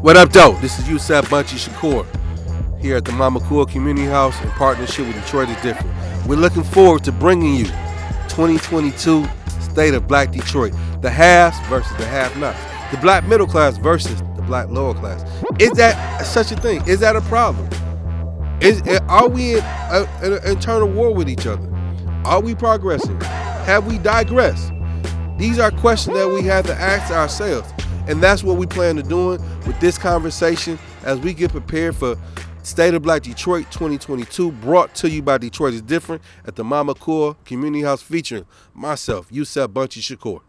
What up, though? This is Yusef Bunchy Shakur here at the Mama Cool Community House in partnership with Detroit is Different. We're looking forward to bringing you 2022 State of Black Detroit. The haves versus the have-nots. The black middle class versus the black lower class. Is that such a thing? Is that a problem? Is eh, are we in an internal war with each other? Are we progressing? Have we digressed? These are questions that we have to ask ourselves. And that's what we plan to doing with this conversation as we get prepared for State of Black Detroit 2022, brought to you by Detroit is Different at the Mama Core Community House featuring myself, Yusef Bunchy Shakur.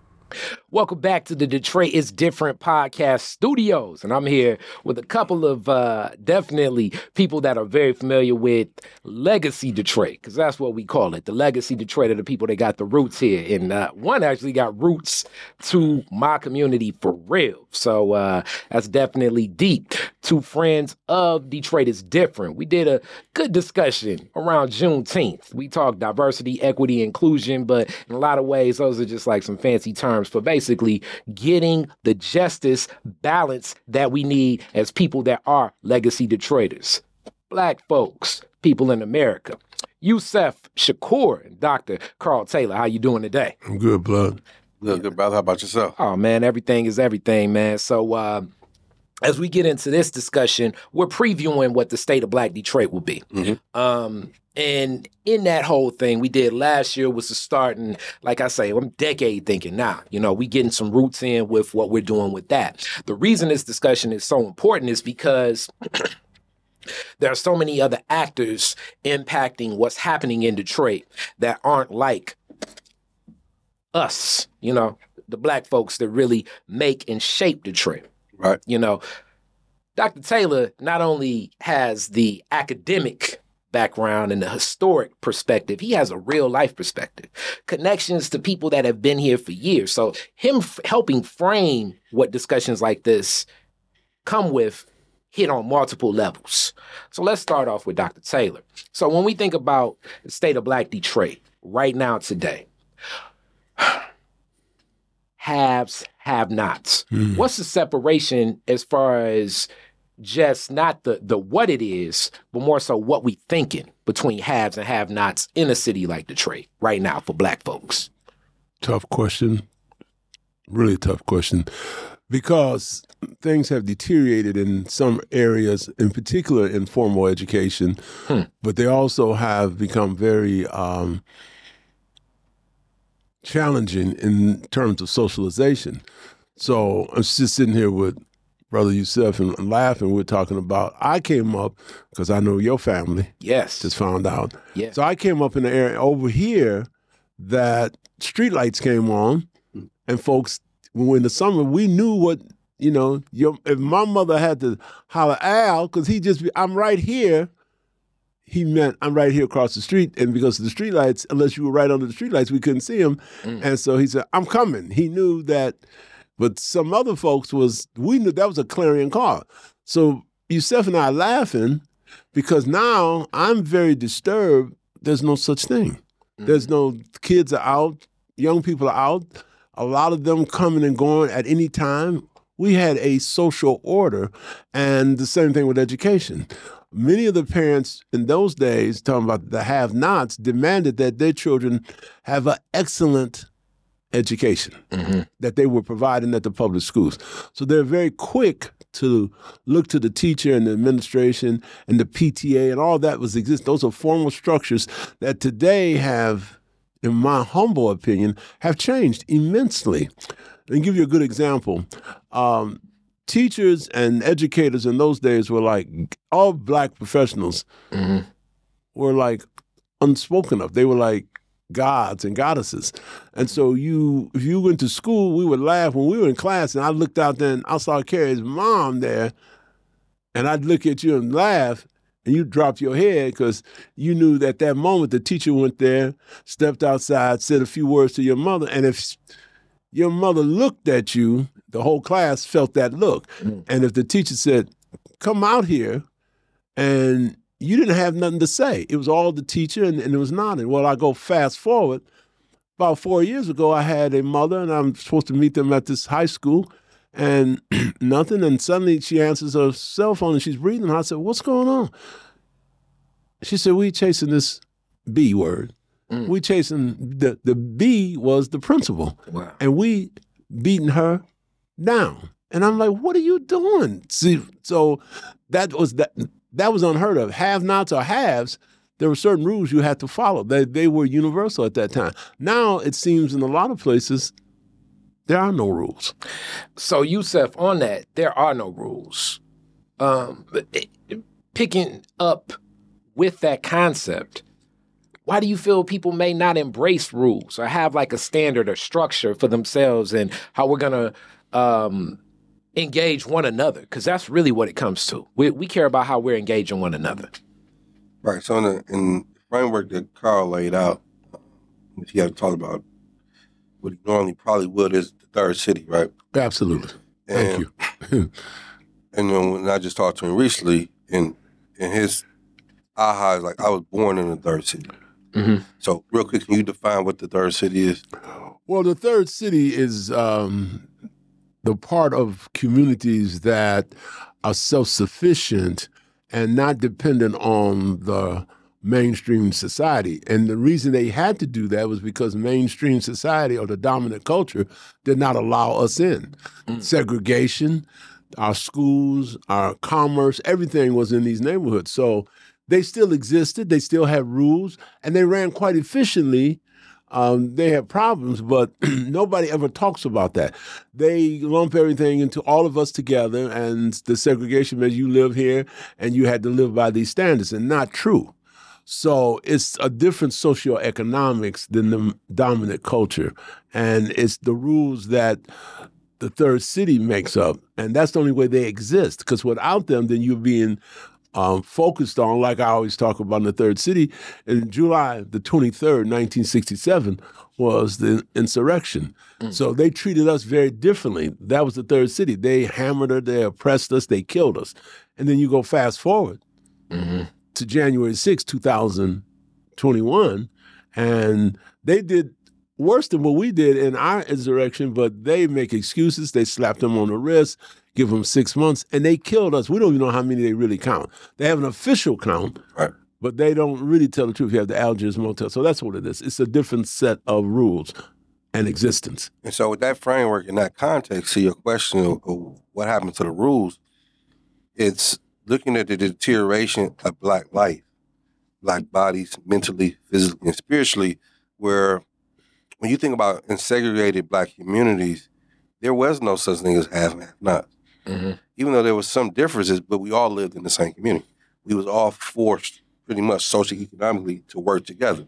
Welcome back to the Detroit is Different podcast studios. And I'm here with a couple of uh, definitely people that are very familiar with Legacy Detroit, because that's what we call it. The Legacy Detroit are the people that got the roots here. And uh, one actually got roots to my community for real. So uh, that's definitely deep. Two friends of Detroit is Different. We did a good discussion around Juneteenth. We talked diversity, equity, inclusion, but in a lot of ways, those are just like some fancy terms terms for basically getting the justice balance that we need as people that are legacy Detroiters. Black folks, people in America. Yusef Shakur and Dr. Carl Taylor, how you doing today? I'm good, blood. Good, good, brother. How about yourself? Oh man, everything is everything, man. So uh, as we get into this discussion, we're previewing what the state of Black Detroit will be. Mm-hmm. Um, and in that whole thing we did last year was the starting, like I say, I'm decade thinking now. You know, we getting some roots in with what we're doing with that. The reason this discussion is so important is because there are so many other actors impacting what's happening in Detroit that aren't like us, you know, the black folks that really make and shape Detroit. Right. You know, Dr. Taylor not only has the academic background and the historic perspective. He has a real life perspective, connections to people that have been here for years. So, him f- helping frame what discussions like this come with hit on multiple levels. So, let's start off with Dr. Taylor. So, when we think about the state of Black Detroit right now, today, haves, have nots. Mm. What's the separation as far as just not the the what it is, but more so what we thinking between haves and have nots in a city like Detroit right now for black folks? Tough question. Really tough question. Because things have deteriorated in some areas, in particular in formal education, hmm. but they also have become very um, challenging in terms of socialization. So I'm just sitting here with brother Yusef and laughing. We're talking about. I came up because I know your family. Yes, just found out. Yes. So I came up in the area over here that streetlights came on, and folks, when in the summer, we knew what you know. Your if my mother had to holler Al because he just I'm right here. He meant I'm right here across the street, and because of the streetlights, unless you were right under the streetlights, we couldn't see him. Mm. And so he said, "I'm coming." He knew that but some other folks was we knew that was a clarion call. So Yusef and I are laughing because now I'm very disturbed. There's no such thing. Mm-hmm. There's no kids are out, young people are out. A lot of them coming and going at any time. We had a social order, and the same thing with education. Many of the parents in those days, talking about the have-nots, demanded that their children have an excellent education mm-hmm. that they were providing at the public schools. So they're very quick to look to the teacher and the administration and the PTA and all that was exist. Those are formal structures that today have, in my humble opinion, have changed immensely. And give you a good example. Um, teachers and educators in those days were like all black professionals mm-hmm. were like unspoken of. They were like gods and goddesses. And so you if you went to school, we would laugh when we were in class and I looked out there and I saw Carrie's mom there and I'd look at you and laugh and you dropped your head because you knew that that moment the teacher went there, stepped outside, said a few words to your mother, and if your mother looked at you, the whole class felt that look. Mm. And if the teacher said, "Come out here," and you didn't have nothing to say. It was all the teacher, and, and it was nothing. Well, I go fast forward. About four years ago, I had a mother, and I'm supposed to meet them at this high school. and nothing. And suddenly she answers her cell phone and she's breathing. I said, "What's going on?" She said, "We chasing this B word. Mm. We chasing the the B was the principal, Wow. and we beating her down." And I'm like, "What are you doing?" See, so that was that that was unheard of. Have nots or halves. There were certain rules you had to follow. They they were universal at that time. Now it seems in a lot of places there are no rules. So Yusef, on that, there are no rules. Um, picking up with that concept, why do you feel people may not embrace rules or have like a standard or structure for themselves and how we're gonna um, engage one another? Because that's really what it comes to. We, we care about how we're engaging one another. Right. So in the, in the framework that Carl laid out, if he had talked about what he normally probably would is the third city, right? Absolutely. Thank And- you. And then when I just talked to him recently, and and his aha is like I was born in the third city. Mhm. So real quick, can you define what the third city is? Well, the third city is um, the part of communities that are self sufficient and not dependent on the mainstream society. And the reason they had to do that was because mainstream society or the dominant culture did not allow us in. Mm. Segregation, our schools, our commerce, everything was in these neighborhoods. So they still existed, they still had rules, and they ran quite efficiently um, they have problems, but nobody ever talks about that. They lump everything into all of us together, and the segregation means you live here and you had to live by these standards, and not true. So it's a different socioeconomics than the dominant culture, and it's the rules that the third city makes up, and that's the only way they exist. Because without them, then you're being um, focused on, like I always talk about in the third city, in July the 23rd, 1967, was the insurrection. So they treated us very differently. That was the third city. They hammered us, they oppressed us, they killed us. And then you go fast forward to January 6, 2021, and they did worse than what we did in our insurrection, but they make excuses. They slapped them on the wrist, give them six months, and they killed us. We don't even know how many they really count. They have an official count, Right. but they don't really tell the truth. You have the Algiers Motel. So that's what it is. It's a different set of rules and existence. And so, with that framework and that context, to your question of, what happened to the rules, it's looking at the deterioration of Black life, Black bodies, mentally, physically, and spiritually. Where, when you think about in segregated Black communities, there was no such thing as have and have not. Mhm. Even though there was some differences, but we all lived in the same community. We was all forced, pretty much, socially, economically, to work together.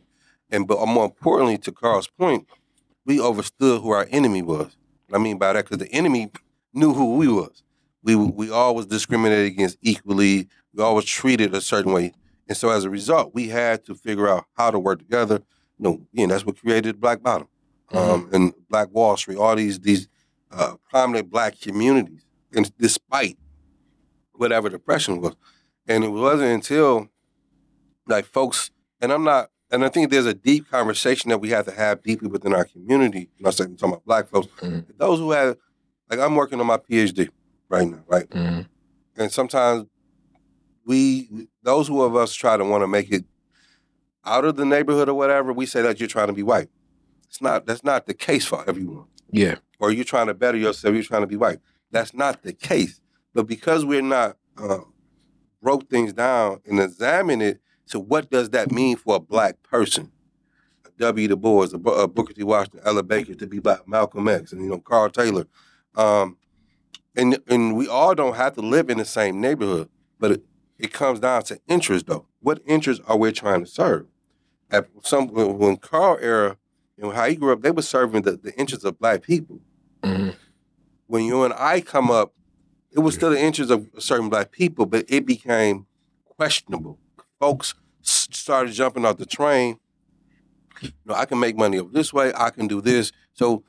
And but more importantly, to Carl's point, we understood who our enemy was. I mean by that, because the enemy knew who we was. We we all was discriminated against equally. We all was treated a certain way, and so as a result, we had to figure out how to work together. You know, again, that's what created Black Bottom um, and Black Wall Street. All these these uh, prominent Black communities, and despite whatever depression was, and it wasn't until like folks, and I'm not and I think there's a deep conversation that we have to have deeply within our community. I'm saying I'm talking about black folks. Mhm. Those who have, like, I'm working on my PhD right now, right? Mhm. And sometimes we, those who of us try to want to make it out of the neighborhood or whatever, we say that you're trying to be white. It's not. That's not the case for everyone. Yeah. Or you're trying to better yourself. You're trying to be white. That's not the case. But because we're not uh, broke things down and examine it, so what does that mean for a black person? W. Du Bois, a, Booker T. Washington, Ella Baker to be black, Malcolm X, and you know Carl Taylor, um, and and we all don't have to live in the same neighborhood, but it, it comes down to interest though. What interest are we trying to serve? At some when Carl era, you know how he grew up, they were serving the, the interests of black people. Mhm. When you and I come up, it was still the interest of certain black people, but it became questionable. Folks started jumping off the train. You know, I can make money over this way. I can do this. So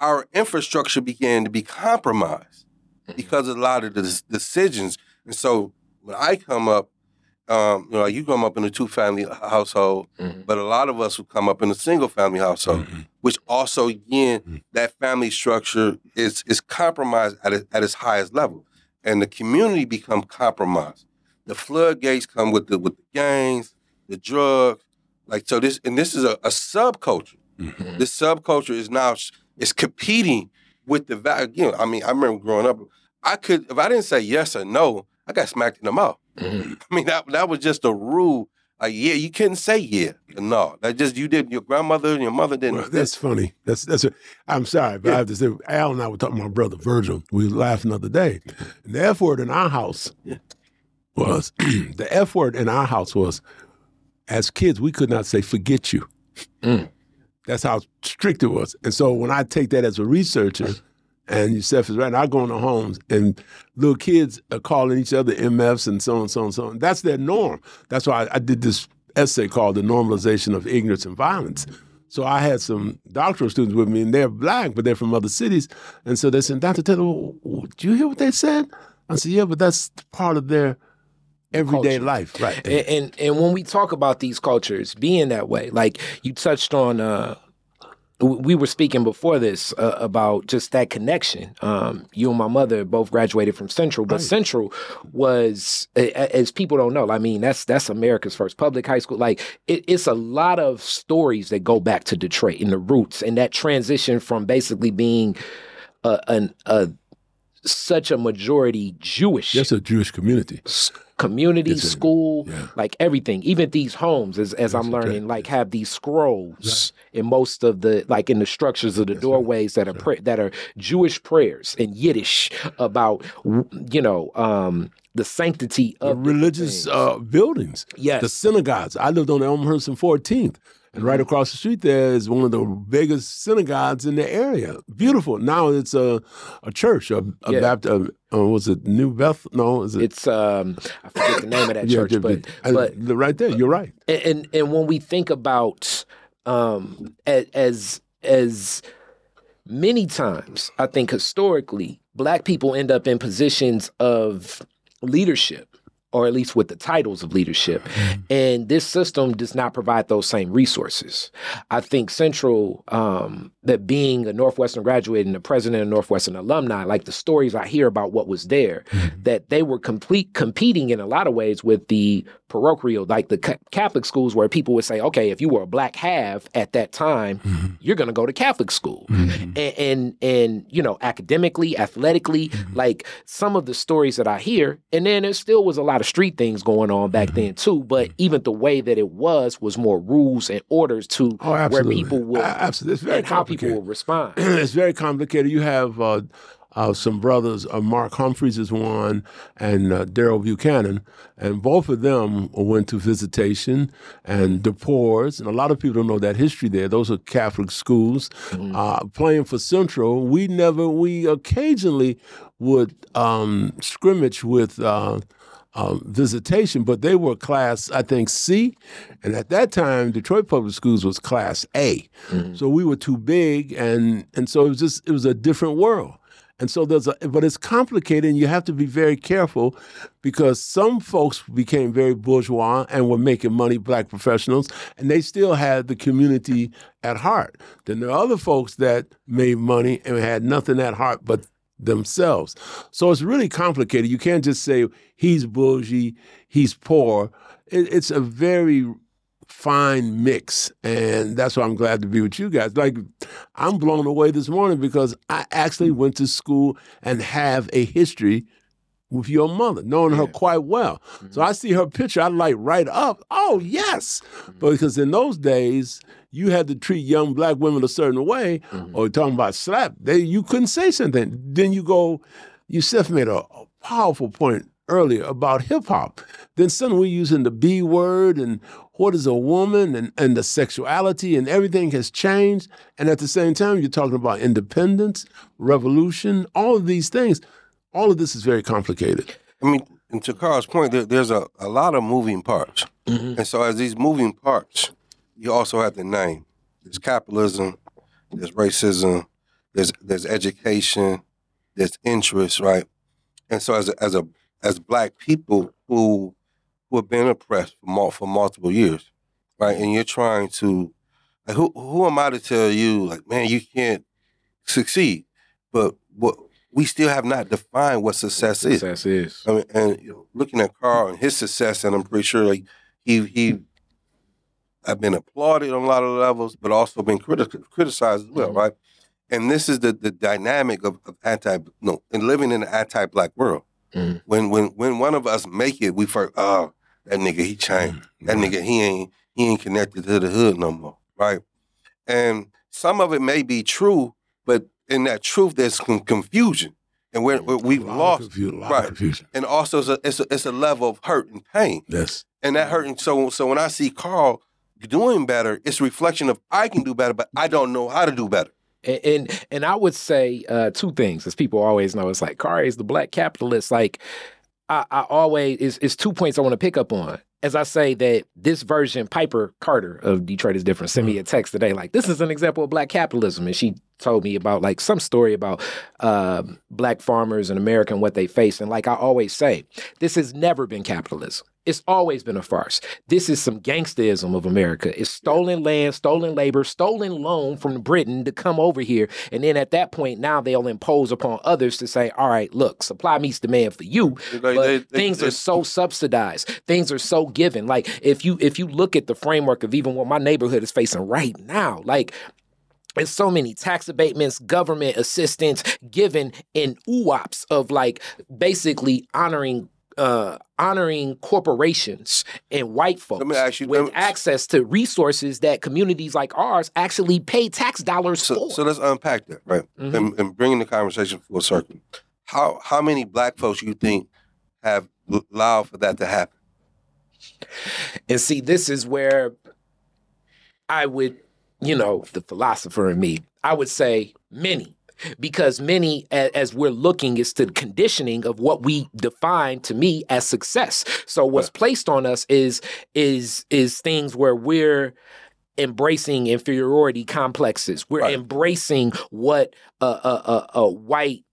our infrastructure began to be compromised mm-hmm. because of a lot of the decisions. And so when I come up, um, you know, you come up in a two family household, Mhm. but a lot of us who come up in a single family household, which also again that family structure is is compromised at its, at its highest level, and the community become compromised. The floodgates come with the with the gangs, the drugs, like so. This and this is a, a subculture. This subculture is now is competing with the value. Again, I mean, I remember growing up. I could if I didn't say yes or no, I got smacked in the mouth. Mhm. I mean, that that was just a rule. Like, yeah, you couldn't say yeah no. That just you did. Your grandmother and your mother didn't. Well, that's funny. That's that's. A, I'm sorry, but I have to say, Al and I were talking. to My brother Virgil, we were laughing the other day. And the F word in our house was the F word in our house was, as kids, we could not say "forget you." Mm. That's how strict it was. And so when I take that as a researcher, and Yusef is right, I go into homes and little kids are calling each other MFs and so on, so on, so on. That's their norm. That's why I, I did this essay called "The Normalization of Ignorance and Violence." So I had some doctoral students with me, and they're black, but they're from other cities. And so they said, Dr. Taylor, do you hear what they said? I said, yeah, but that's part of their everyday Culture. life. Right. And, and and when we talk about these cultures being that way, like you touched on, uh, we were speaking before this uh, about just that connection. Um, you and my mother both graduated from Central, but Right. Central was, as people don't know, I mean, that's that's America's first public high school. Like it, it's a lot of stories that go back to Detroit and the roots and that transition from basically being a, an, a such a majority Jewish That's a Jewish community. Community, It's a- school, yeah. like everything. Even these homes, as as I'm learning, like have these scrolls in most of the like in the structures of the That's right. doorways that are pra- that are Jewish prayers in Yiddish about you know um the sanctity of different religious uh, buildings. yes, The synagogues. I lived on Elmhurst and 14th. And right across the street there is one of the biggest synagogues in the area. Beautiful. Now it's a a church, a, a Yeah. Baptist. Uh, was it New Beth? No, is it? it's um I forget the name of that church, yeah, but I- but right there. You're right. and and, and when we think about um as as many times i think historically black people end up in positions of leadership or at least with the titles of leadership. Mm-hmm. And this system does not provide those same resources. I think central um that being a northwestern graduate and the president of northwestern alumni like the stories i hear about what was there mm-hmm. that they were complete competing in a lot of ways with the parochial, like the ca- Catholic schools, where people would say, okay, if you were a black half at that time, mm-hmm. you're going to go to Catholic school, and, and and you know academically, athletically, like some of the stories that I hear, and then there still was a lot of street things going on back then too. But even the way that it was was more rules and orders to Oh, where people A- absolutely. And how people will respond. it's very complicated. You have uh, uh, some brothers, uh, Mark Humphreys is one, and uh, Daryl Buchanan, and both of them went to visitation and DePorres, and a lot of people don't know that history there. Those are Catholic schools. Uh, playing for Central, we never, we occasionally would um, scrimmage with. Um, visitation, but they were class, I think, C. And at that time, Detroit Public Schools was class A. So we were too big, and and so it was just it was a different world. And so there's a, but it's complicated, and you have to be very careful because some folks became very bourgeois and were making money, black professionals, and they still had the community at heart. Then there are other folks that made money and had nothing at heart but themselves. So it's really complicated. You can't just say he's bougie, he's poor. It, it's a very fine mix, and that's why I'm glad to be with you guys. Like I'm blown away this morning because I actually went to school and have a history with your mother, knowing her quite well. So mm-hmm. I see her picture, I light right up. Oh yes, but because in those days you had to treat young black women a certain way, mm-hmm. or talking about slap, they you couldn't say something. Then you go, Yusef made a, a powerful point earlier about hip hop. Then suddenly we're using the B word and what is a woman and, and the sexuality and everything has changed. And at the same time, you're talking about independence, revolution, all of these things. All of this is very complicated. I mean, and to Carl's point, there, there's a, a lot of moving parts. Mm-hmm. And so, as these moving parts, you also have to name there's capitalism, there's racism, there's there's education, there's interest, right? And so, as a, as a as black people who who have been oppressed for, for multiple years, right? And you're trying to, like, who who am I to tell you, like, man, you can't succeed? But what we still have not defined what success is. Success is. I mean, and you know, looking at Carl and his success, and I'm pretty sure like he he have been applauded on a lot of levels, but also been criti- criticized as well, Mhm. right? And this is the the dynamic of, of anti no and living in an anti black world. Mhm. When when when one of us make it, we first oh that nigga he changed. That nigga he ain't he ain't connected to the hood no more, right? And some of it may be true, but in that truth there's some confusion, and we're, we're, we've A lot of lost confusion, a lot right. of confusion. and also it's a, it's a, it's a level of hurt and pain, Yes. and that hurting. So so when I see Carl doing better, it's a reflection of I can do better, but I don't know how to do better. And and, and I would say uh, two things, as people always know. It's like Kari is the black capitalist. Like I, I always it's, is two points I want to pick up on. As I say that this version, Piper Carter of Detroit is different, sent me a text today. Like this is an example of black capitalism, and she told me about like some story about um black farmers in America and what they face. And like I always say, this has never been capitalism. It's always been a farce. This is some gangsterism of America. It's stolen land, stolen labor, stolen loan from Britain to come over here. And then at that point, now they'll impose upon others to say, all right, look, supply meets demand for you. They- But they- they- things they- are so subsidized. Things are so given. Like if you if you look at the framework of even what my neighborhood is facing right now, like there's so many tax abatements, government assistance given in UOPs of like basically honoring uh honoring corporations and white folks you- with me- access to resources that communities like ours actually pay tax dollars So, for. so let's unpack that, right? Mhm. And, and bringing the conversation full circle. How how many black folks you think have allowed for that to happen? And see, this is where I would, you know, the philosopher in me, I would say many. Because many, as we're looking, is to the conditioning of what we define to me as success. So what's placed on us is is is things where we're embracing inferiority complexes. We're Right. embracing what a a, a, a white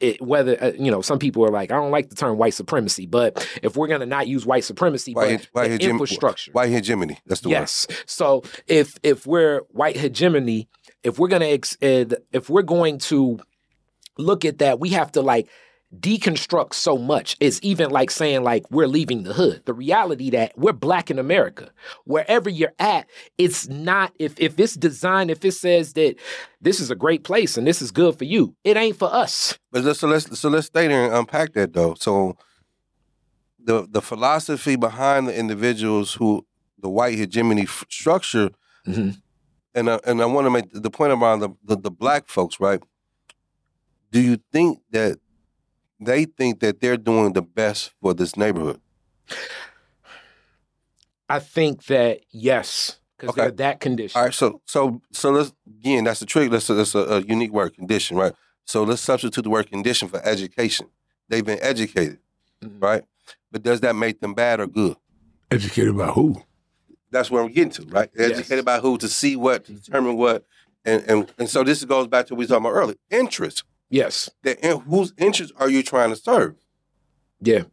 it, whether uh, you know some people are like I don't like the term white supremacy, but if we're gonna not use white supremacy, White, but white, the hegem- infrastructure, white hegemony. That's the yes. So if if we're white hegemony, if we're gonna ex- uh, if we're going to look at that, we have to like deconstruct so much. It's even like saying like we're leaving the hood. The reality that we're black in America. Wherever you're at, it's not if if it's designed, if it says that this is a great place and this is good for you, it ain't for us. But let's, so let's so let's stay there and unpack that though. So the the philosophy behind the individuals who the white hegemony f- structure, Mhm. And I, and I want to make the point around the, the the black folks, right? Do you think that they think that they're doing the best for this neighborhood? I think that yes, because Okay. they're that condition. All right, so so so let's again. That's a trick. That's a, that's a, a unique word, condition, right? So let's substitute the word condition for education. They've been educated, Mhm. right? But does that make them bad or good? Educated by who? That's where I'm getting to, right? Yes. Educated by who to see what, to determine what, and and and so this goes back to what we talking about earlier. Interest. Yes. That in, whose interest are you trying to serve? Yeah.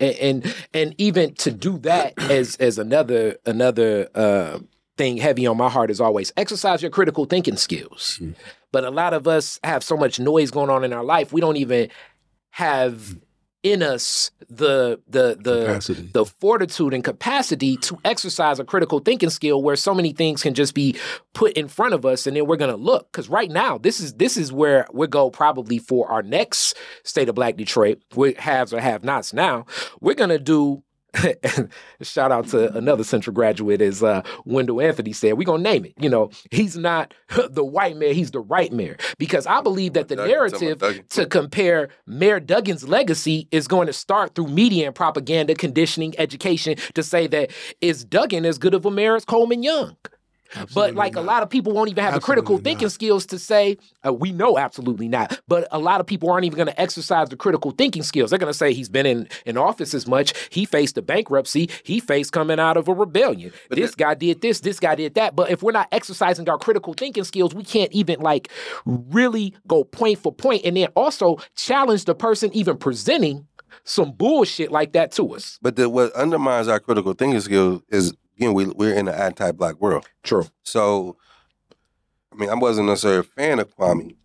And, and and even to do that as as another another uh, thing heavy on my heart is always exercise your critical thinking skills. But a lot of us have so much noise going on in our life, we don't even have in us the the the Capacity. the fortitude and capacity to exercise a critical thinking skill where so many things can just be put in front of us and then we're going to look because right now this is this is where we go probably for our next state of black detroit we haves or have nots now we're going to do shout out to another central graduate as uh, wendell anthony said we're going to name it. You know he's not the white mayor he's the right mayor. Because i believe that the Duggan, narrative to compare Mayor Duggan's legacy is going to start through media and propaganda, conditioning, education to say that is Duggan as good of a mayor as Coleman Young? But like a lot of people won't even have the critical Absolutely thinking skills to say, uh, we know absolutely not. But a lot of people aren't even going to exercise the critical thinking skills. They're going to say he's been in, in office as much. He faced a bankruptcy. He faced coming out of a rebellion. But this guy did this. This guy did that. But if we're not exercising our critical thinking skills, we can't even like really go point for point and then also challenge the person even presenting some bullshit like that to us. But the, what undermines our critical thinking skills is again we we're in an anti-black world. True. So, I mean, I wasn't necessarily a fan of Kwame,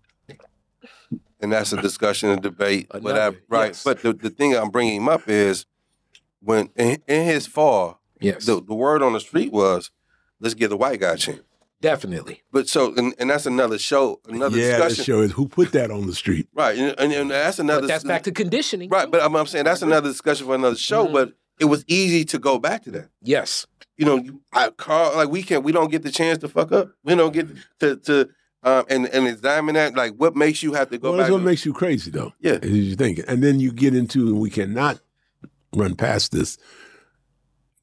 and that's a discussion and debate, Another, whatever, right? yes. But the, the thing I'm bringing him up is when in, in his fall, Yes. the, the word on the street was, "Let's give the white guy a chance." Definitely. But so, and, and that's another show, another yeah, that discussion, show is who put that on the street. right? And, and, and that's another. But that's back to conditioning. right. But I'm, I'm saying that's another discussion for another show. Mhm. But it was easy to go back to that. Yes. You know, I, call like we can, not we don't get the chance to fuck up. We don't get to to um, and and examine that. Like, what makes you have to go Well, back? that's what to- makes you crazy, though. Yeah. is you think, and then you get into, and we cannot run past this.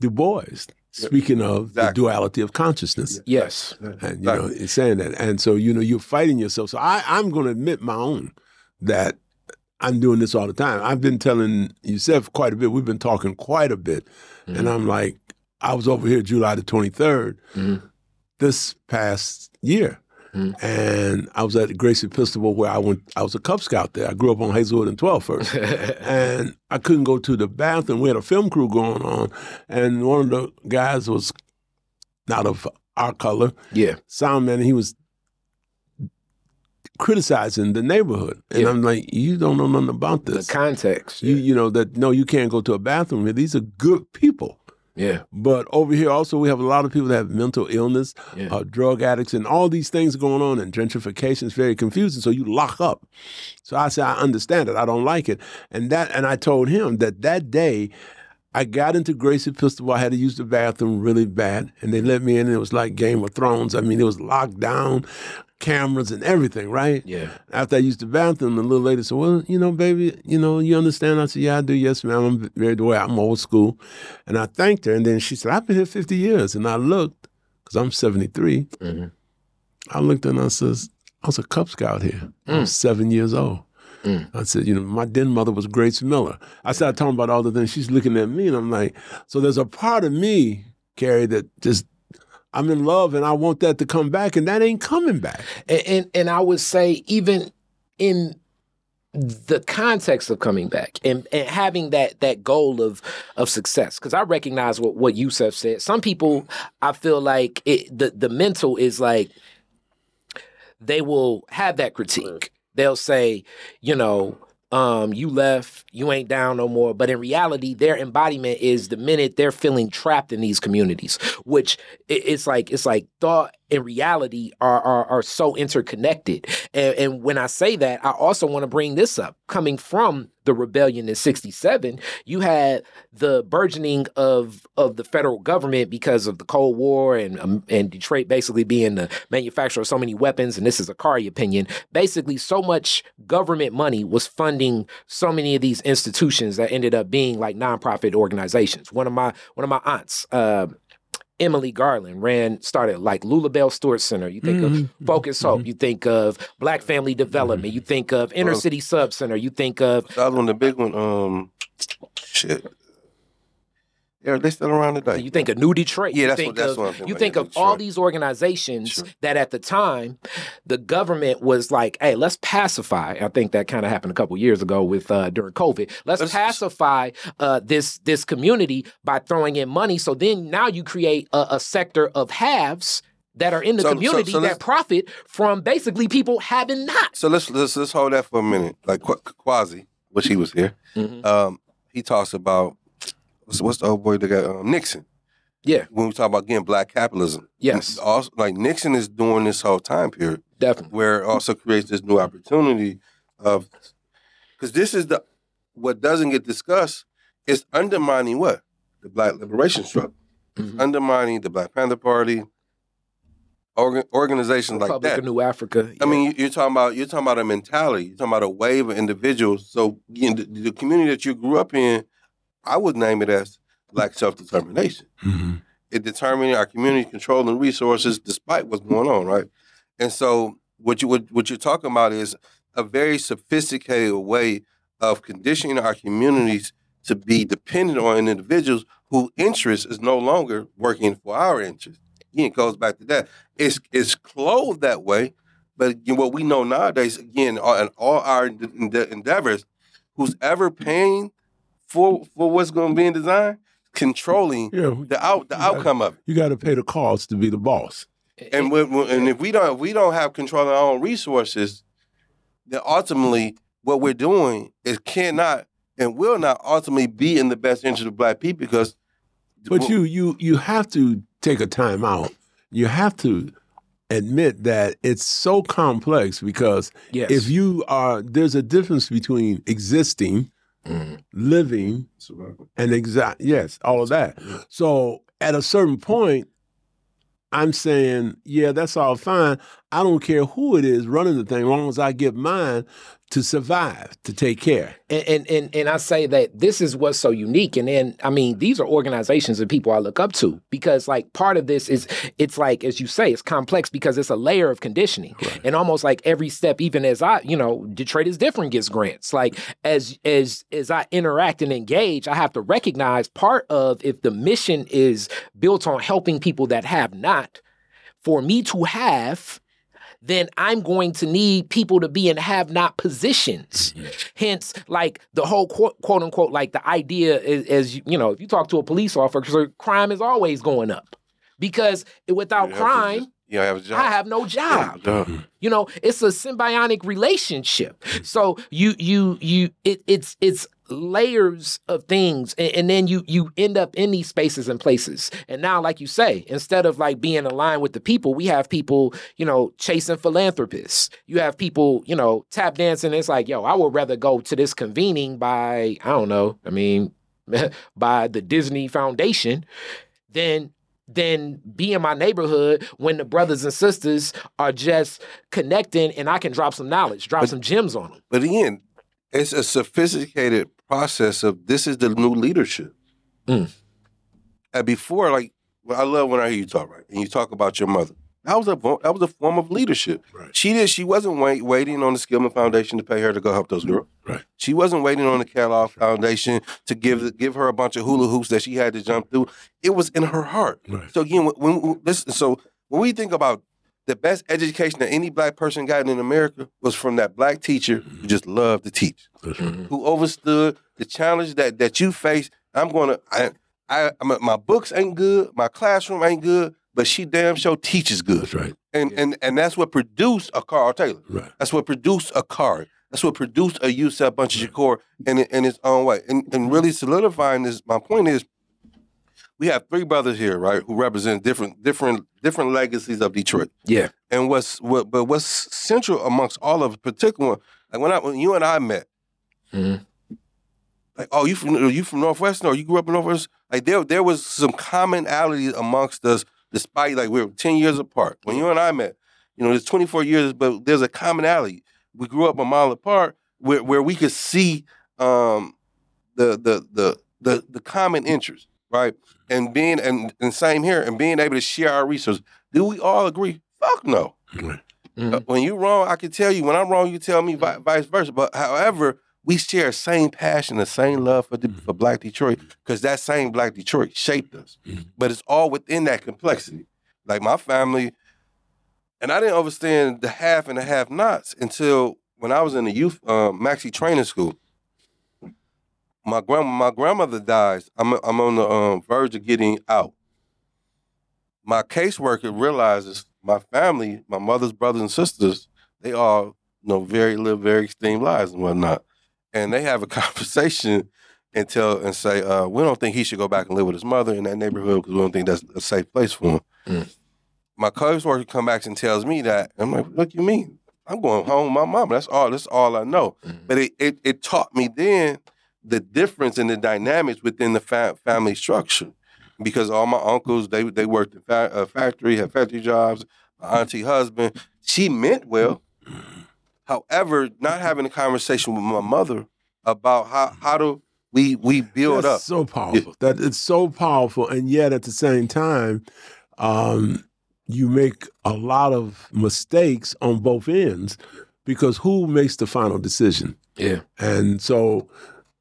Du Bois, speaking of Exactly. the duality of consciousness, Yes. and you know, it's saying that, and so you know, you're fighting yourself. So I, I'm going to admit my own that I'm doing this all the time. I've been telling Yusef quite a bit. We've been talking quite a bit, and I'm like, I was over here July the 23rd Mhm. this past year. Mhm. And I was at the Gracie Episcopal where I went. I was a Cub Scout there. I grew up on Hazelwood and 12th first, and I couldn't go to the bathroom. We had a film crew going on, and one of the guys was not of our color, yeah. sound man. He was criticizing the neighborhood, and Yeah. I'm like, you don't know nothing about The this. context. you you know that no, you can't go to a bathroom here. These are good people. Yeah. But over here also we have a lot of people that have mental illness, Yeah. uh, drug addicts, and all these things going on. And gentrification is very confusing. So you lock up. So I said I understand it. I don't like it. And that and I told him that that day. I got into Gracie Episcopal. I had to use the bathroom really bad, and they let me in. And it was like Game of Thrones. I mean, it was locked down, cameras and everything, right? Yeah. After I used the bathroom, the little lady said, "Well, you know, baby, you know, you understand?" I said, "Yeah, I do. Yes, ma'am. I'm very way. I'm old school." And I thanked her, and then she said, "I've been here 50 years." And I looked because I'm 73. Mhm. I looked and I says, "I was a Cub Scout here. I was seven years old." Mm. I said, "You know, my den mother was Grace Miller." I started talking about all the things. She's looking at me, and I'm like, "So there's a part of me, Carrie, that just." I'm in love and I want that to come back, and that ain't coming back. And, and and I would say even in the context of coming back and, and having that that goal of of success because i recognize what what yusef said some people i feel like it, the the mental is like they will have that critique they'll say you know um, you left, you ain't down no more. But in reality, their embodiment is the minute they're feeling trapped in these communities, which it's like it's like thought and reality are are, are so interconnected. And, and when I say that, I also want to bring this up. Coming from the rebellion in '67, you had the burgeoning of of the federal government because of the Cold War and um, and Detroit basically being the manufacturer of so many weapons. And this is a Kari opinion. Basically, so much government money was funding so many of these institutions that ended up being like nonprofit organizations. One of my one of my aunts. Uh, Emily Garland ran started like Lula Belle Stewart Center. You think of mm-hmm, mm-hmm, Focus Hope. Mm-hmm. You think of Black Family Development. You think of Inner City Sub Center. You think of The other one, the big one, um, shit. Yeah, they still around today. you think of New Detroit. Yeah, you that's think what- that's of, what I'm thinking You think of all these organizations Sure. that at the time the government was like, "Hey, let's pacify." I think that kind of happened a couple years ago with uh, during COVID. Let's Let's- pacify uh, this this community by throwing in money. So then now you create a, a sector of haves that are in the So- so- community so let's- that profit from basically people having not. So let's let's let's hold that for a minute. Like Qu- Quasi, which he was here. Mhm. Um, he talks about what's, what's the old boy that got um, Nixon. Yeah. When we talk about getting black capitalism. Yes. Also, like Nixon is doing this whole time period Definitely. where it also creates this new opportunity of because this is the what doesn't get discussed is undermining what the black liberation struggle, Mhm. undermining the Black Panther Party, organ, organizations like Republic that. of New Africa. I mean, you- you're talking about you're talking about a mentality. You're talking about a wave of individuals. So you know, the, the community that you grew up in, I would name it as black self determination. Mhm. It determining our community controlling resources despite what's going on, right? And so what you what, what you're talking about is a very sophisticated way of conditioning our communities to be dependent on individuals whose interest is no longer working for our interest. Again, it goes back to that. It's it's clothed that way, but know, what we know nowadays, again, in all our ende- endeavors, who's ever paying for for what's going to be in design, controlling Yeah, the out the outcome of it. you got to pay the cost to be the boss. And when, when- and if we don't if we don't have control of our own resources, then ultimately what we're doing is cannot and will not ultimately be in the best interest of black people because But you you you have to take a time out. You have to admit that it's so complex because Yes. if you are there's a difference between existing, Mhm. living, and exact yes, all of that. So at a certain point, I'm saying, yeah, that's all fine. I don't care who it is running the thing, as long as I get mine to survive, to take care. and, and and and I say that this is what's so unique. And then I mean, these are organizations and people I look up to because like part of this is it's like as you say, it's complex because it's a layer of conditioning. And almost like every step, even as I, you know, Detroit is different gets grants. Like as as as I interact and engage, I have to recognize part of if the mission is built on helping people that have not, for me to have then I'm going to need people to be in have not positions. Mm-hmm. Hence, like the whole quote, quote unquote, like the idea is, is, you know, if you talk to a police officer, crime is always going up because without you crime, just- you don't have a job. I have no job. Duh. Mm-hmm. You know, it's a symbiotic relationship. Mm-hmm. So you you you it, it's it's layers of things and, and then you you end up in these spaces and places. And now like you say, instead of like being aligned with the people, we have people, you know, chasing philanthropists. You have people, you know, tap dancing. It's like, yo, I would rather go to this convening by I don't know, I mean by the Disney Foundation than than be in my neighborhood when the brothers and sisters are just connecting and I can drop some knowledge, drop some gems on them. But again, it's a sophisticated process of this is the new leadership. Mm. And before, like, well, I love when I hear you talk, right? And you talk about your mother. That was a that was a form of leadership. Right. She did. She wasn't wait, waiting on the Skillman Foundation to pay her to go help those girls. Right. She wasn't waiting on the Kellogg Foundation to give give her a bunch of hula hoops that she had to jump through. It was in her heart. Right. So again, when, when listen, so when we think about the best education that any black person got in America was from that black teacher who just loved to teach, who understood the challenge that that you face. I'm gonna, I, I, I'm, my books ain't good, my classroom ain't good, but she damn sure teaches good, That's right. and and and that's what produced a Carl Taylor. Right. That's what produced a card. That's what produced a Yusef Bunchy Shakur in in its own way. And and really solidifying this, my point is, we have three brothers here, right, who represent different different different legacies of Detroit. Yeah. And what's what, but what's central amongst all of, particular, like when I when you and I met, Mhm. Like oh you from you from Northwestern or you grew up in Northwest, like there there was some commonality amongst us, despite like we were ten years apart. When you and I met, you know, there's 24 years, but there's a commonality. We grew up a mile apart, where where we could see um the the the the the common interest, right? And being and, and same here, and being able to share our resources. Do we all agree? Fuck no. Mhm. Uh, when you're wrong, I can tell you. When I'm wrong, you tell me vi- vice versa. But however, we share the same passion, the same love for the, for Black Detroit, because that same Black Detroit shaped us. But it's all within that complexity. Like my family, and I didn't understand the half and the half nots until when I was in the youth um, Maxey training school. My grand my grandmother dies. I'm I'm on the um, verge of getting out. My caseworker realizes my family, my mother's brothers and sisters, they all you know very live very extreme lives and whatnot, and they have a conversation and tell and say, uh, we don't think he should go back and live with his mother in that neighborhood because we don't think that's a safe place for him. Mm. My caseworker comes back and tells me that. I'm like, what you mean? I'm going home with my mom. That's all. That's all I know. Mhm. But it, it it taught me then the difference in the dynamics within the fa- family structure, because all my uncles they they worked in fa- a factory, had factory jobs. My auntie husband, she meant well. However, not having a conversation with my mother about how how do we we build That's up. so powerful. That it's so powerful, and yet at the same time, um, you make a lot of mistakes on both ends because who makes the final decision? Yeah. And so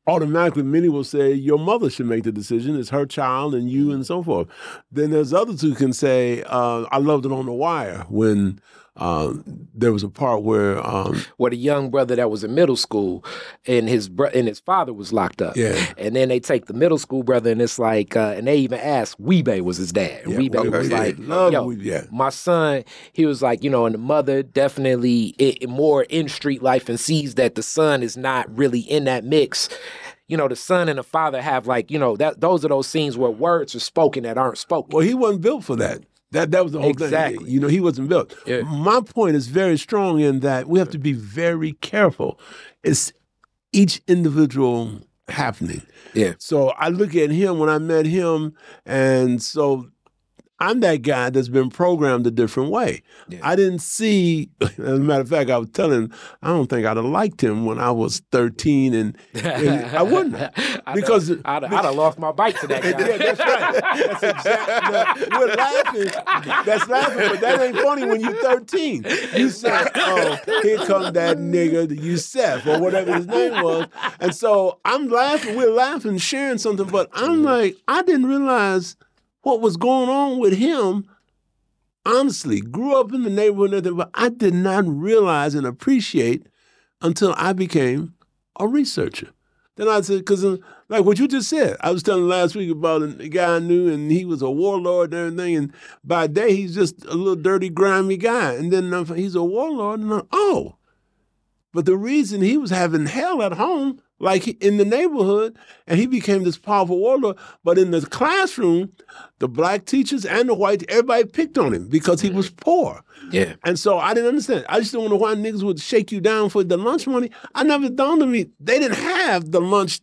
automatically many will say your mother should make the decision. It's her child and you and so forth. Then there's others who can say, uh, I loved it on the wire when um, there was a part where um, where the young brother that was in middle school and his bro- and his father was locked up. Yeah. And then they take the middle school brother and it's like uh, and they even asked Wee-Bey was his dad. Yeah, Wee-Bey okay, was yeah. like, Love yo, yeah. my son, he was like, you know, and the mother definitely i i- more in street life and sees that the son is not really in that mix. You know, the son and the father have like, you know, that those are those scenes where words are spoken that aren't spoken. Well, he wasn't built for that. That that was the whole Exactly. thing. You know, he wasn't built. Yeah. My point is very strong in that we have to be very careful. It's each individual happening. Yeah. So I look at him when I met him, and so I'm that guy that's been programmed a different way. Yeah. I didn't see, as a matter of fact, I was telling I don't think I'd have liked him when I was 13, and, and I wouldn't have. I Because- know. I'd, I'd have lost my bike to that guy. Yeah, that's right. That's exactly. We're laughing. That's laughing, but that ain't funny when you're 13. You say, "Oh, here come that nigga, Yusef, or whatever his name was." And so I'm laughing. We're laughing, sharing something, but I'm mm-hmm. like, I didn't realize what was going on with him. Honestly, grew up in the neighborhood, but I did not realize and appreciate until I became a researcher. Then I said, because like what you just said, I was telling last week about a guy I knew, and he was a warlord and everything. And by day, he's just a little dirty, grimy guy. And then uh, he's a warlord, and I'm, oh, but the reason he was having hell at home, like in the neighborhood, and he became this powerful warlord. But in the classroom, the black teachers and the white, everybody picked on him because he was poor. Yeah. And so I didn't understand. I just didn't know why niggas would shake you down for the lunch money. I never dawned on me they didn't have the lunch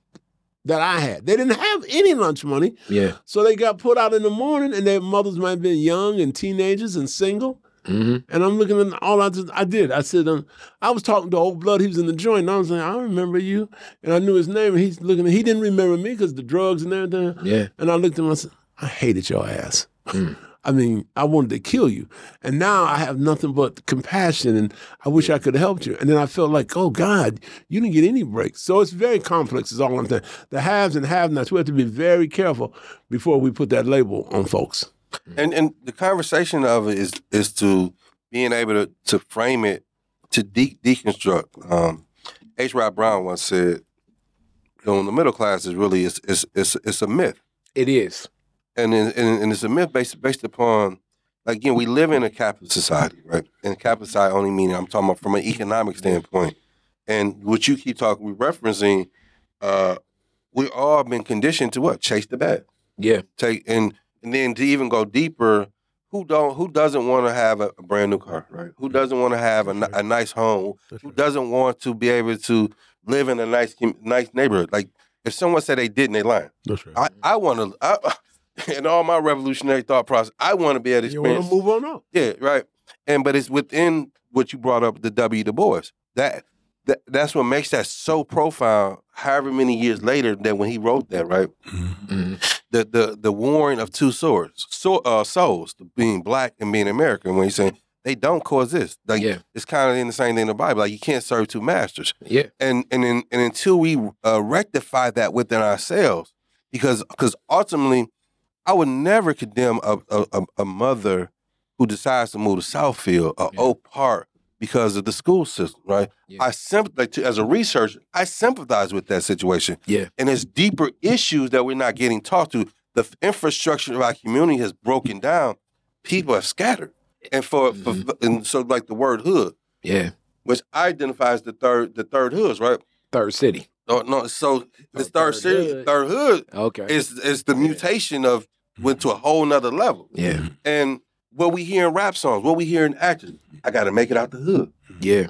that I had. They didn't have any lunch money. Yeah. So they got put out in the morning, and their mothers might have been young and teenagers and single. Hmm And I'm looking at all I just, I did. I said, um, I was talking to old blood. He was in the joint. And I was like, I remember you. And I knew his name. And he's looking. He didn't remember me because the drugs and everything. Yeah. And I looked at him. I said, I hated your ass. I mean, I wanted to kill you. And now I have nothing but compassion and I wish I could have helped you. And then I felt like, oh God, you didn't get any breaks. So it's very complex, is all I'm saying. The haves and have nots, we have to be very careful before we put that label on folks. And and the conversation of it is is to being able to to frame it to de- deconstruct. Um, H. Rap Brown once said, "You know, the middle class is really it's it's it's, it's a myth, It is. and, and and it's a myth based based upon." Like again, we live in a capitalist society, right? And capitalist society only meaning I'm talking about from an economic standpoint. And what you keep talking, we referencing, uh, we all been conditioned to what? Chase the bag Yeah. take and and then to even go deeper who don't who doesn't want to have a, a brand new car right? Who doesn't want to have a, a nice home? Who doesn't want to be able to live in a nice nice neighborhood? Like if someone said they didn't they lying. That's right. i i want to I, in all my revolutionary thought process i want to be able to you want to move on up. yeah right. And but it's within what you brought up the w. Du bois. That that, that's what makes that so profound. However many years later, that when he wrote that, right, mm-hmm. Mm-hmm. The the the warring of two swords, so, uh, souls, being black and being American. When you saying they don't coexist, like Yeah. it's kind of in the same thing in the Bible. Like you can't serve two masters, Yeah. and and in, and until we uh, rectify that within ourselves, because because ultimately, I would never condemn a a, a, a mother who decides to move to Southfield or Yeah. Oak Park because of the school system, right? Yeah. I sympathize to, as a researcher. I sympathize with that situation Yeah. and there's deeper issues that we're not getting talked to. The infrastructure of our community has broken down. People have scattered, and for, mm-hmm. for and so like the word hood, Yeah. which identifies the third the third hoods, right? Third city. No, no. So the Oh, third third city, hood. third hood Okay. is is the mutation of went to a whole nother level. yeah. And what we hear in rap songs, what we hear in acting, I got to make it out the hood. Yeah.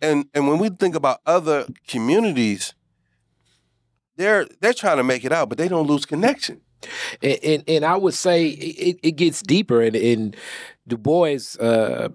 And and when we think about other communities, they're they're trying to make it out, but they don't lose connection. and and, and I would say it, it gets deeper and in Du Bois uh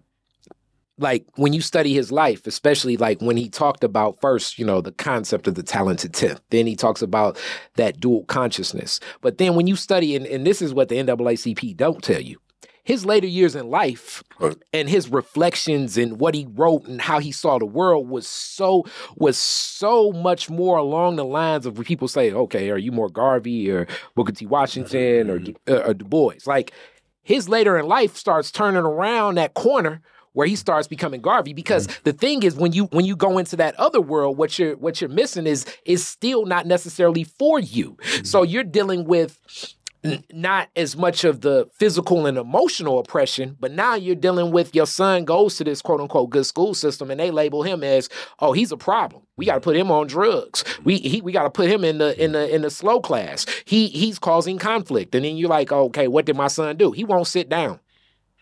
like when you study his life, especially like when he talked about first, you know, the concept of the talented tenth, then he talks about that dual consciousness. But then when you study, and, and this is what the NAACP don't tell you, his later years in life Right. and his reflections and what he wrote and how he saw the world was so was so much more along the lines of people say, okay, are you more Garvey or Booker T. Washington or, Du- uh, or Du Bois? Like his later in life starts turning around that corner where he starts becoming Garvey because mm-hmm. the thing is when you when you go into that other world what you're what you're missing is is still not necessarily for you. Mm-hmm. So you're dealing with not as much of the physical and emotional oppression, but now you're dealing with your son goes to this quote unquote good school system and they label him as, oh, he's a problem. We got to put him on drugs. We he, we got to put him in the in the in the slow class. He he's causing conflict. And then you're like, okay, what did my son do? He won't sit down.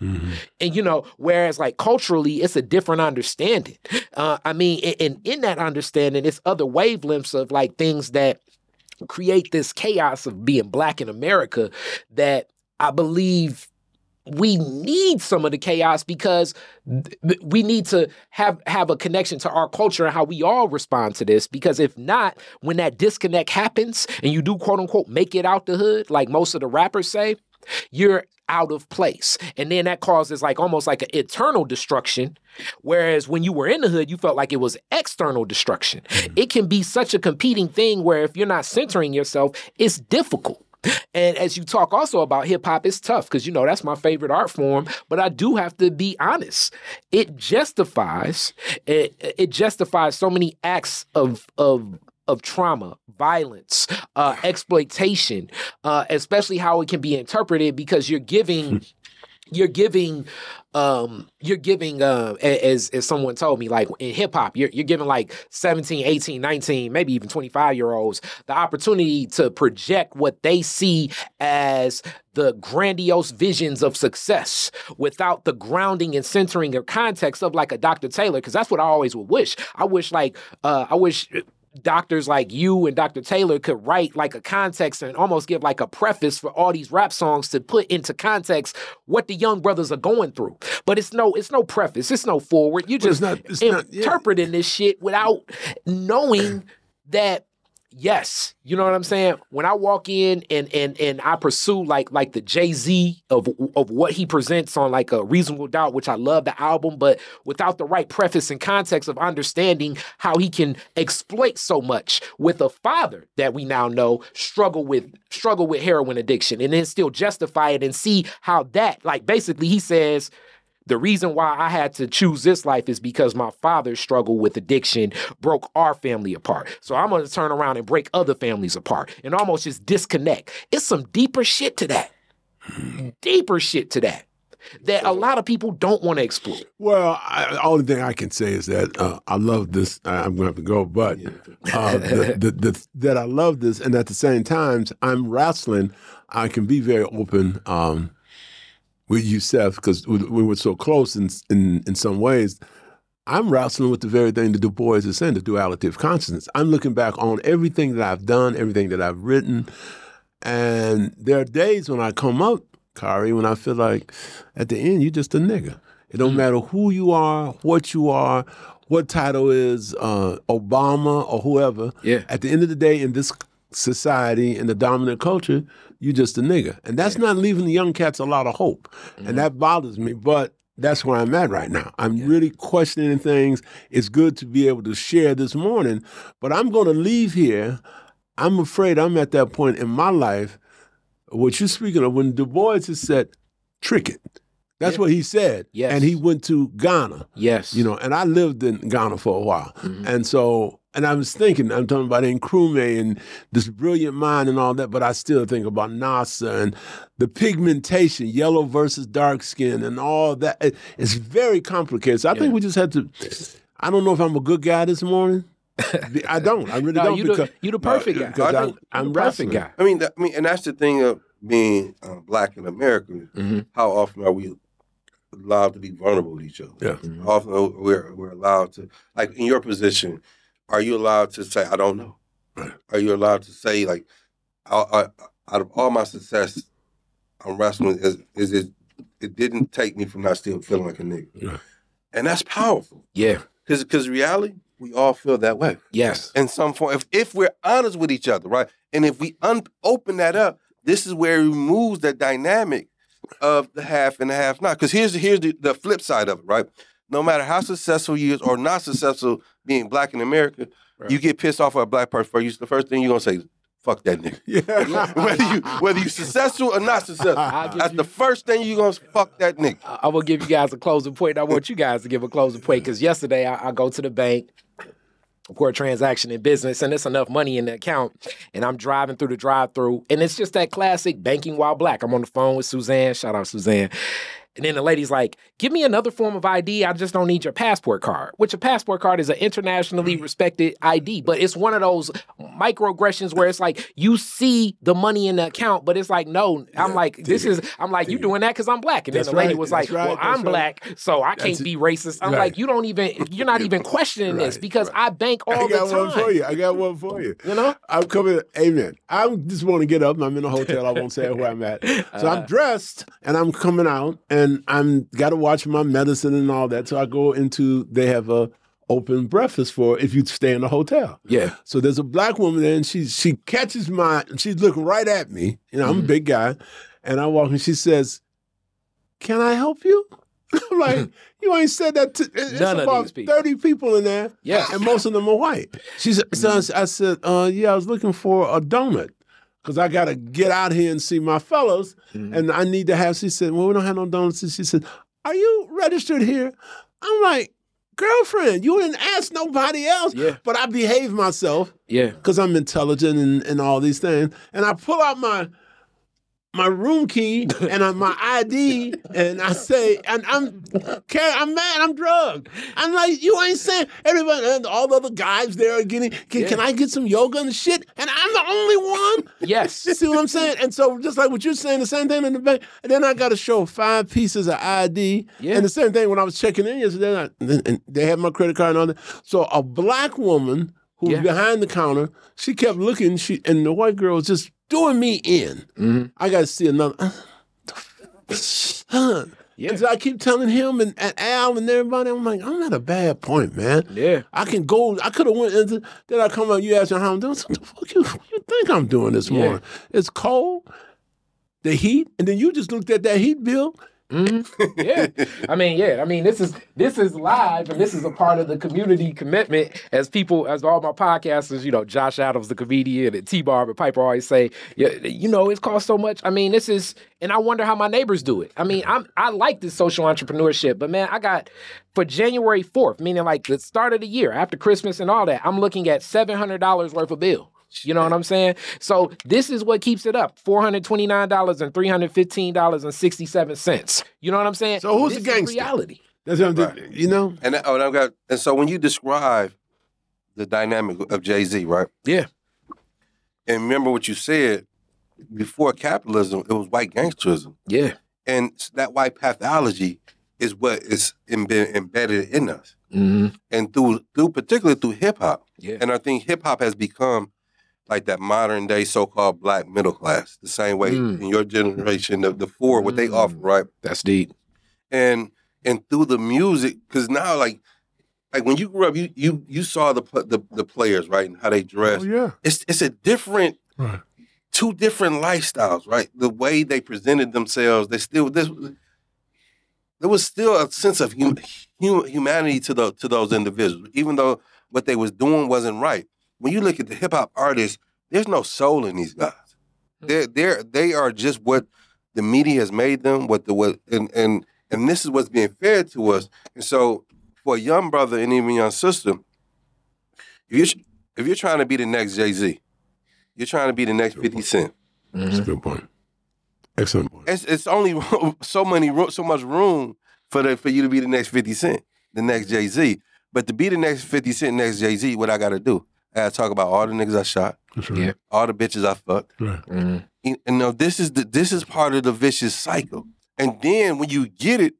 Mm-hmm. And you know, whereas like culturally, it's a different understanding. Uh, I mean, and in, in that understanding, it's other wavelengths of like things that create this chaos of being black in America that I believe we need some of the chaos because we need to have have a connection to our culture and how we all respond to this. Because if not when that disconnect happens and you do quote unquote make it out the hood like most of the rappers say you're out of place. And then that causes like almost like an eternal destruction. Whereas when you were in the hood, you felt like it was external destruction. Mm-hmm. It can be such a competing thing where if you're not centering yourself, it's difficult. And as you talk also about hip hop, it's tough because you know that's my favorite art form. But I do have to be honest. It justifies it, it justifies so many acts of of of trauma, violence, uh, exploitation, uh, especially how it can be interpreted because you're giving you're giving um you're giving uh as as someone told me like in hip hop you're you're giving like 17 18 19 maybe even 25 year olds the opportunity to project what they see as the grandiose visions of success without the grounding and centering or context of like a Dr. Taylor because that's what I always would wish I wish like uh I wish doctors like you and Dr. Taylor could write like a context and almost give like a preface for all these rap songs to put into context what the young brothers are going through. But it's no it's no preface, it's no forward. You just not, interpreting not, yeah. this shit without knowing that yes, you know what I'm saying? When I walk in and and and I pursue like like the Jay-Z of of what he presents on like a reasonable doubt, which I love the album, but without the right preface and context of understanding how he can exploit so much with a father that we now know struggle with struggle with heroin addiction and then still justify it and see how that like basically he says the reason why I had to choose this life is because my father's struggle with addiction, broke our family apart. So I'm going to turn around and break other families apart and almost just disconnect. It's some deeper shit to that. deeper shit to that that a lot of people don't want to explore. Well, I, the only thing I can say is that uh, I love this. I'm going to have to go, but uh, the, the, the, that I love this, and at the same time, I'm wrestling. I can be very open. Um, with you, Seth, because we were so close in, in in some ways. I'm wrestling with the very thing that Du Bois is saying, the duality of consciousness. I'm looking back on everything that I've done, everything that I've written, and there are days when I come up, Khari, when I feel like at the end you're just a nigga. It don't mm-hmm. matter who you are, what you are, what title is uh, Obama or whoever. Yeah. At the end of the day, in this society in the dominant culture, you just a nigga. And that's yeah. not leaving the young cats a lot of hope. Mm-hmm. And that bothers me. But that's where I'm at right now. I'm yeah. really questioning things. It's good to be able to share this morning, but I'm going to leave here. I'm afraid I'm at that point in my life, what you're speaking of, when Du Bois has said, trick it. That's yeah. what he said. Yes. And he went to Ghana. Yes. You know, and I lived in Ghana for a while. Mm-hmm. And so and I was thinking, I'm talking about Nkrumah and this brilliant mind and all that, but I still think about NASA and the pigmentation, yellow versus dark skin, and all that. It's very complicated. So I yeah. think we just had to. I don't know if I'm a good guy this morning. I don't. I really no, don't. You because the, you the perfect no, guy. I am I'm the perfect guy. I mean, that, I mean, and that's the thing of being uh, black in America. Mm-hmm. How often are we allowed to be vulnerable with each other? Yeah. Mm-hmm. Often we're we're allowed to, like in your position are you allowed to say I don't know? Are you allowed to say like, I, I, out of all my success, I'm wrestling is, is it it didn't take me from not still feeling like a nigga, yeah. and that's powerful. Yeah, because because reality, we all feel that way. Yes, in some form. If if we're honest with each other, right, and if we un- open that up, this is where it removes that dynamic of the half and the half not. Because here's here's the, the flip side of it, right? no matter how successful you is or not successful being black in America, right. you get pissed off at a black person first. The first thing you're gonna say, fuck that nigga. Yeah. whether you whether you successful or not successful, that's you- the first thing you gonna fuck that nigga. I I will give you guys a closing point. I want you guys to give a closing point because yesterday I, I go to the bank for a transaction in business and it's enough money in the account and I'm driving through the drive through and it's just that classic banking while black. I'm on the phone with Suzanne. Shout out Suzanne. And then the lady's like, give me another form of ID. I just don't need your passport card, which a passport card is an internationally respected ID, but it's one of those microaggressions where it's like you see the money in the account, but it's like, no, I'm like, this is, I'm like, you doing that because I'm black. And then the lady right, was like, right, well, I'm right. black, so I can't That's be racist. I'm like, you don't even, you're not even questioning this because I bank all the time. I got one for you. I got one for you. You know? I'm coming. Amen. I just want to get up. I'm in a hotel. I won't say where I'm at. So Uh-huh. I'm dressed and I'm coming out and I'm got to watch my medicine and all that. So I go into. They have a open breakfast for if you stay in the hotel. Yeah. So there's a black woman there, and she she catches my. She's looking right at me. You know, I'm Mm-hmm. a big guy, and I walk and she says, "Can I help you?" I'm like, "You ain't said that." To, it's None of about these people. thirty people in there, Yeah. and most of them are white. She said, so I said, uh, "Yeah, I was looking for a donut." Because I got to get out here and see my fellows, Mm-hmm. and I need to have. She said, "Well, we don't have no donuts." And she said, "Are you registered here?" I'm like, "Girlfriend, you didn't ask nobody else." Yeah. But I behave myself Yeah. because I'm intelligent and, and all these things. And I pull out my my room key and uh, my ID, and I say, and I'm I'm mad, I'm drugged. I'm like, you ain't saying everybody, and all the other guys there are getting. Can, can I get some yoga and shit? And I'm the only one. Yes. You see what I'm saying? And so, just like what you're saying, the same thing in the bank. And then I got to show five pieces of ID. Yeah. And the same thing when I was checking in yesterday, I, and they had my credit card and all that. So a black woman who was behind the counter, she kept looking. She and the white girl was just doing me in. Mm-hmm. I got to see another. Huh. Yeah. And so I keep telling him and, and Al and everybody, I'm like, I'm at a bad point, man. Yeah. I can go. I could have went into. Then I come out. You ask me how I'm doing. What the fuck you, you think I'm doing this Yeah. morning? It's cold, the heat, and then you just looked at that heat bill. Mm-hmm. yeah. I mean, yeah. I mean, this is this is live, and this is a part of the community commitment. As people, as all my podcasters, you know, Josh Adams, the comedian, and T Bar and Piper always say, yeah, you know, it's cost so much. I mean, this is, and I wonder how my neighbors do it. I mean, I'm I like this social entrepreneurship, but man, I got for January fourth, meaning like the start of the year after Christmas and all that. I'm looking at seven hundred dollars worth of bill. You know what I'm saying? So this is what keeps it up: four hundred twenty nine dollars and three hundred fifteen dollars and sixty seven cents. You know what I'm saying? So who's This the is gangster? reality. That's what I'm doing. You know. And oh, and I've got and so when you describe the dynamic of Jay Z, right? Yeah. And remember what you said before capitalism, it was white gangsterism, Yeah. and that white pathology is what is embe- embedded in us, Mm-hmm. and through through particularly through hip hop. Yeah. And I think hip hop has become like that modern day so called black middle class, the same way Mm. in your generation, the, the four, what they Mm. offer, right? That's deep. and and through the music because now like like when you grew up you you you saw the the, the players right and how they dress Oh yeah. it's it's a different Right. two different lifestyles right the way they presented themselves they still this there was still a sense of hum, hum, humanity to the to those individuals even though what they was doing wasn't right when you look at the hip hop artists there's no soul in these guys. They're they're they are just what the media has made them what the what and and and this is what's being fed to us. And so for a young brother and even young sister if you're if you're trying to be the next jay-z you're trying to be the next 50 cent. That's a good point. Excellent point. it's, it's only so many so much room for the for you to be the next 50 cent the next jay-z. But to be the next 50 cent next jay-z what i gotta do i gotta talk about all the niggas i shot That's right. Yeah. all the bitches i fucked Right. Mm-hmm. you you know this is the this is part of the vicious cycle and then when you get it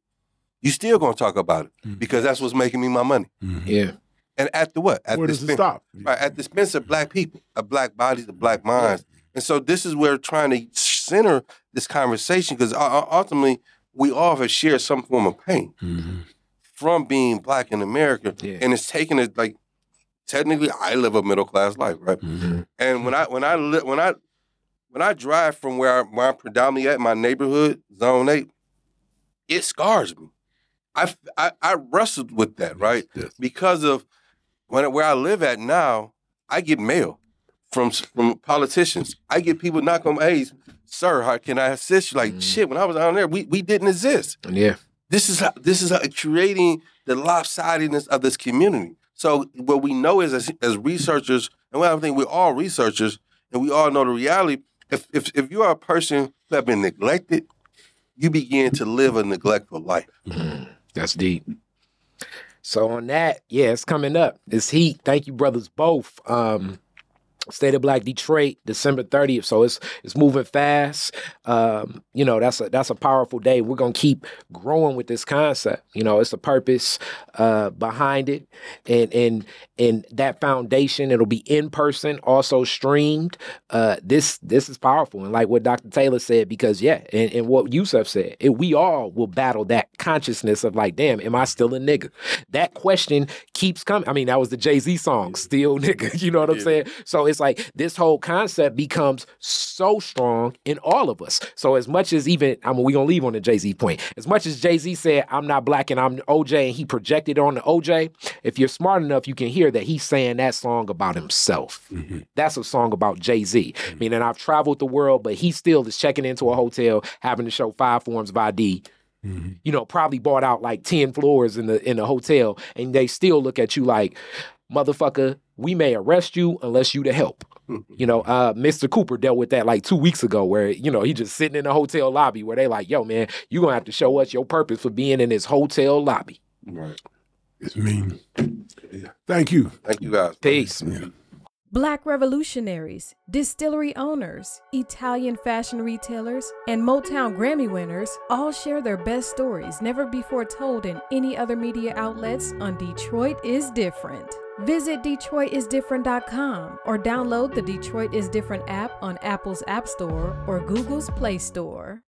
you still gonna talk about it Mhm. because that's what's making me my money Mhm. Yeah. and at the what at Where the does it stop? right at the expense of black people of black bodies of black minds and so this is where trying to center this conversation because ultimately we all have shared some form of pain Mhm. from being black in america Yeah. and it's taken it like technically i live a middle class life right Mhm. and when I when I li- when I when I drive from where, I, where I'm predominantly at, my neighborhood, zone eight, it scars me. I, I I wrestled with that, right? Yes. Because of when where I live at now, I get mail from from politicians. I get people knock on my hey, sir, how can I assist you? Like Mm. shit, when I was down there, we we didn't exist. Yeah. This is how this is how creating the lopsidedness of this community. So what we know is as, as researchers, and I think we're all researchers, and we all know the reality. If if if you are a person who have been neglected, you begin to live a neglectful life. That's deep. So on that, yeah, it's coming up. It's heat. Thank you, brothers, both. Um, State of Black Detroit, December 30th. So it's it's moving fast. Um, you know, that's a that's a powerful day. We're gonna keep growing with this concept. You know, it's a purpose uh behind it. And and and that foundation, it'll be in person, also streamed. Uh this this is powerful. And like what Dr. Taylor said, because yeah, and, and what Yusuf said, it, we all will battle that consciousness of like, damn, am I still a nigga? That question keeps coming. I mean, that was the Jay-Z song, still nigga. You know what I'm Yeah. saying? So it's like this whole concept becomes so strong in all of us. So as much as even I mean, we gonna leave on the Jay Z point. As much as Jay Z said, "I'm not black and I'm OJ," and he projected on the OJ. If you're smart enough, you can hear that he's saying that song about himself. Mm-hmm. That's a song about Jay Z. Mm-hmm. Meaning I've traveled the world, but he still is checking into a hotel, having to show five forms of ID mm-hmm. you know, probably bought out like 10 floors in the in the hotel and they still look at you like, motherfucker, we may arrest you unless you to help. You know, uh, Mr. Cooper dealt with that like two weeks ago, where you know he just sitting in the hotel lobby where they like, yo, man, you gonna have to show us your purpose for being in this hotel lobby. Right. It's mean. Thank you. Thank you guys. Peace. Black revolutionaries, distillery owners, Italian fashion retailers, and Motown Grammy winners all share their best stories never before told in any other media outlets on Detroit is Different. Visit DetroitisDifferent.com or download the Detroit is Different app on Apple's App Store or Google's Play Store.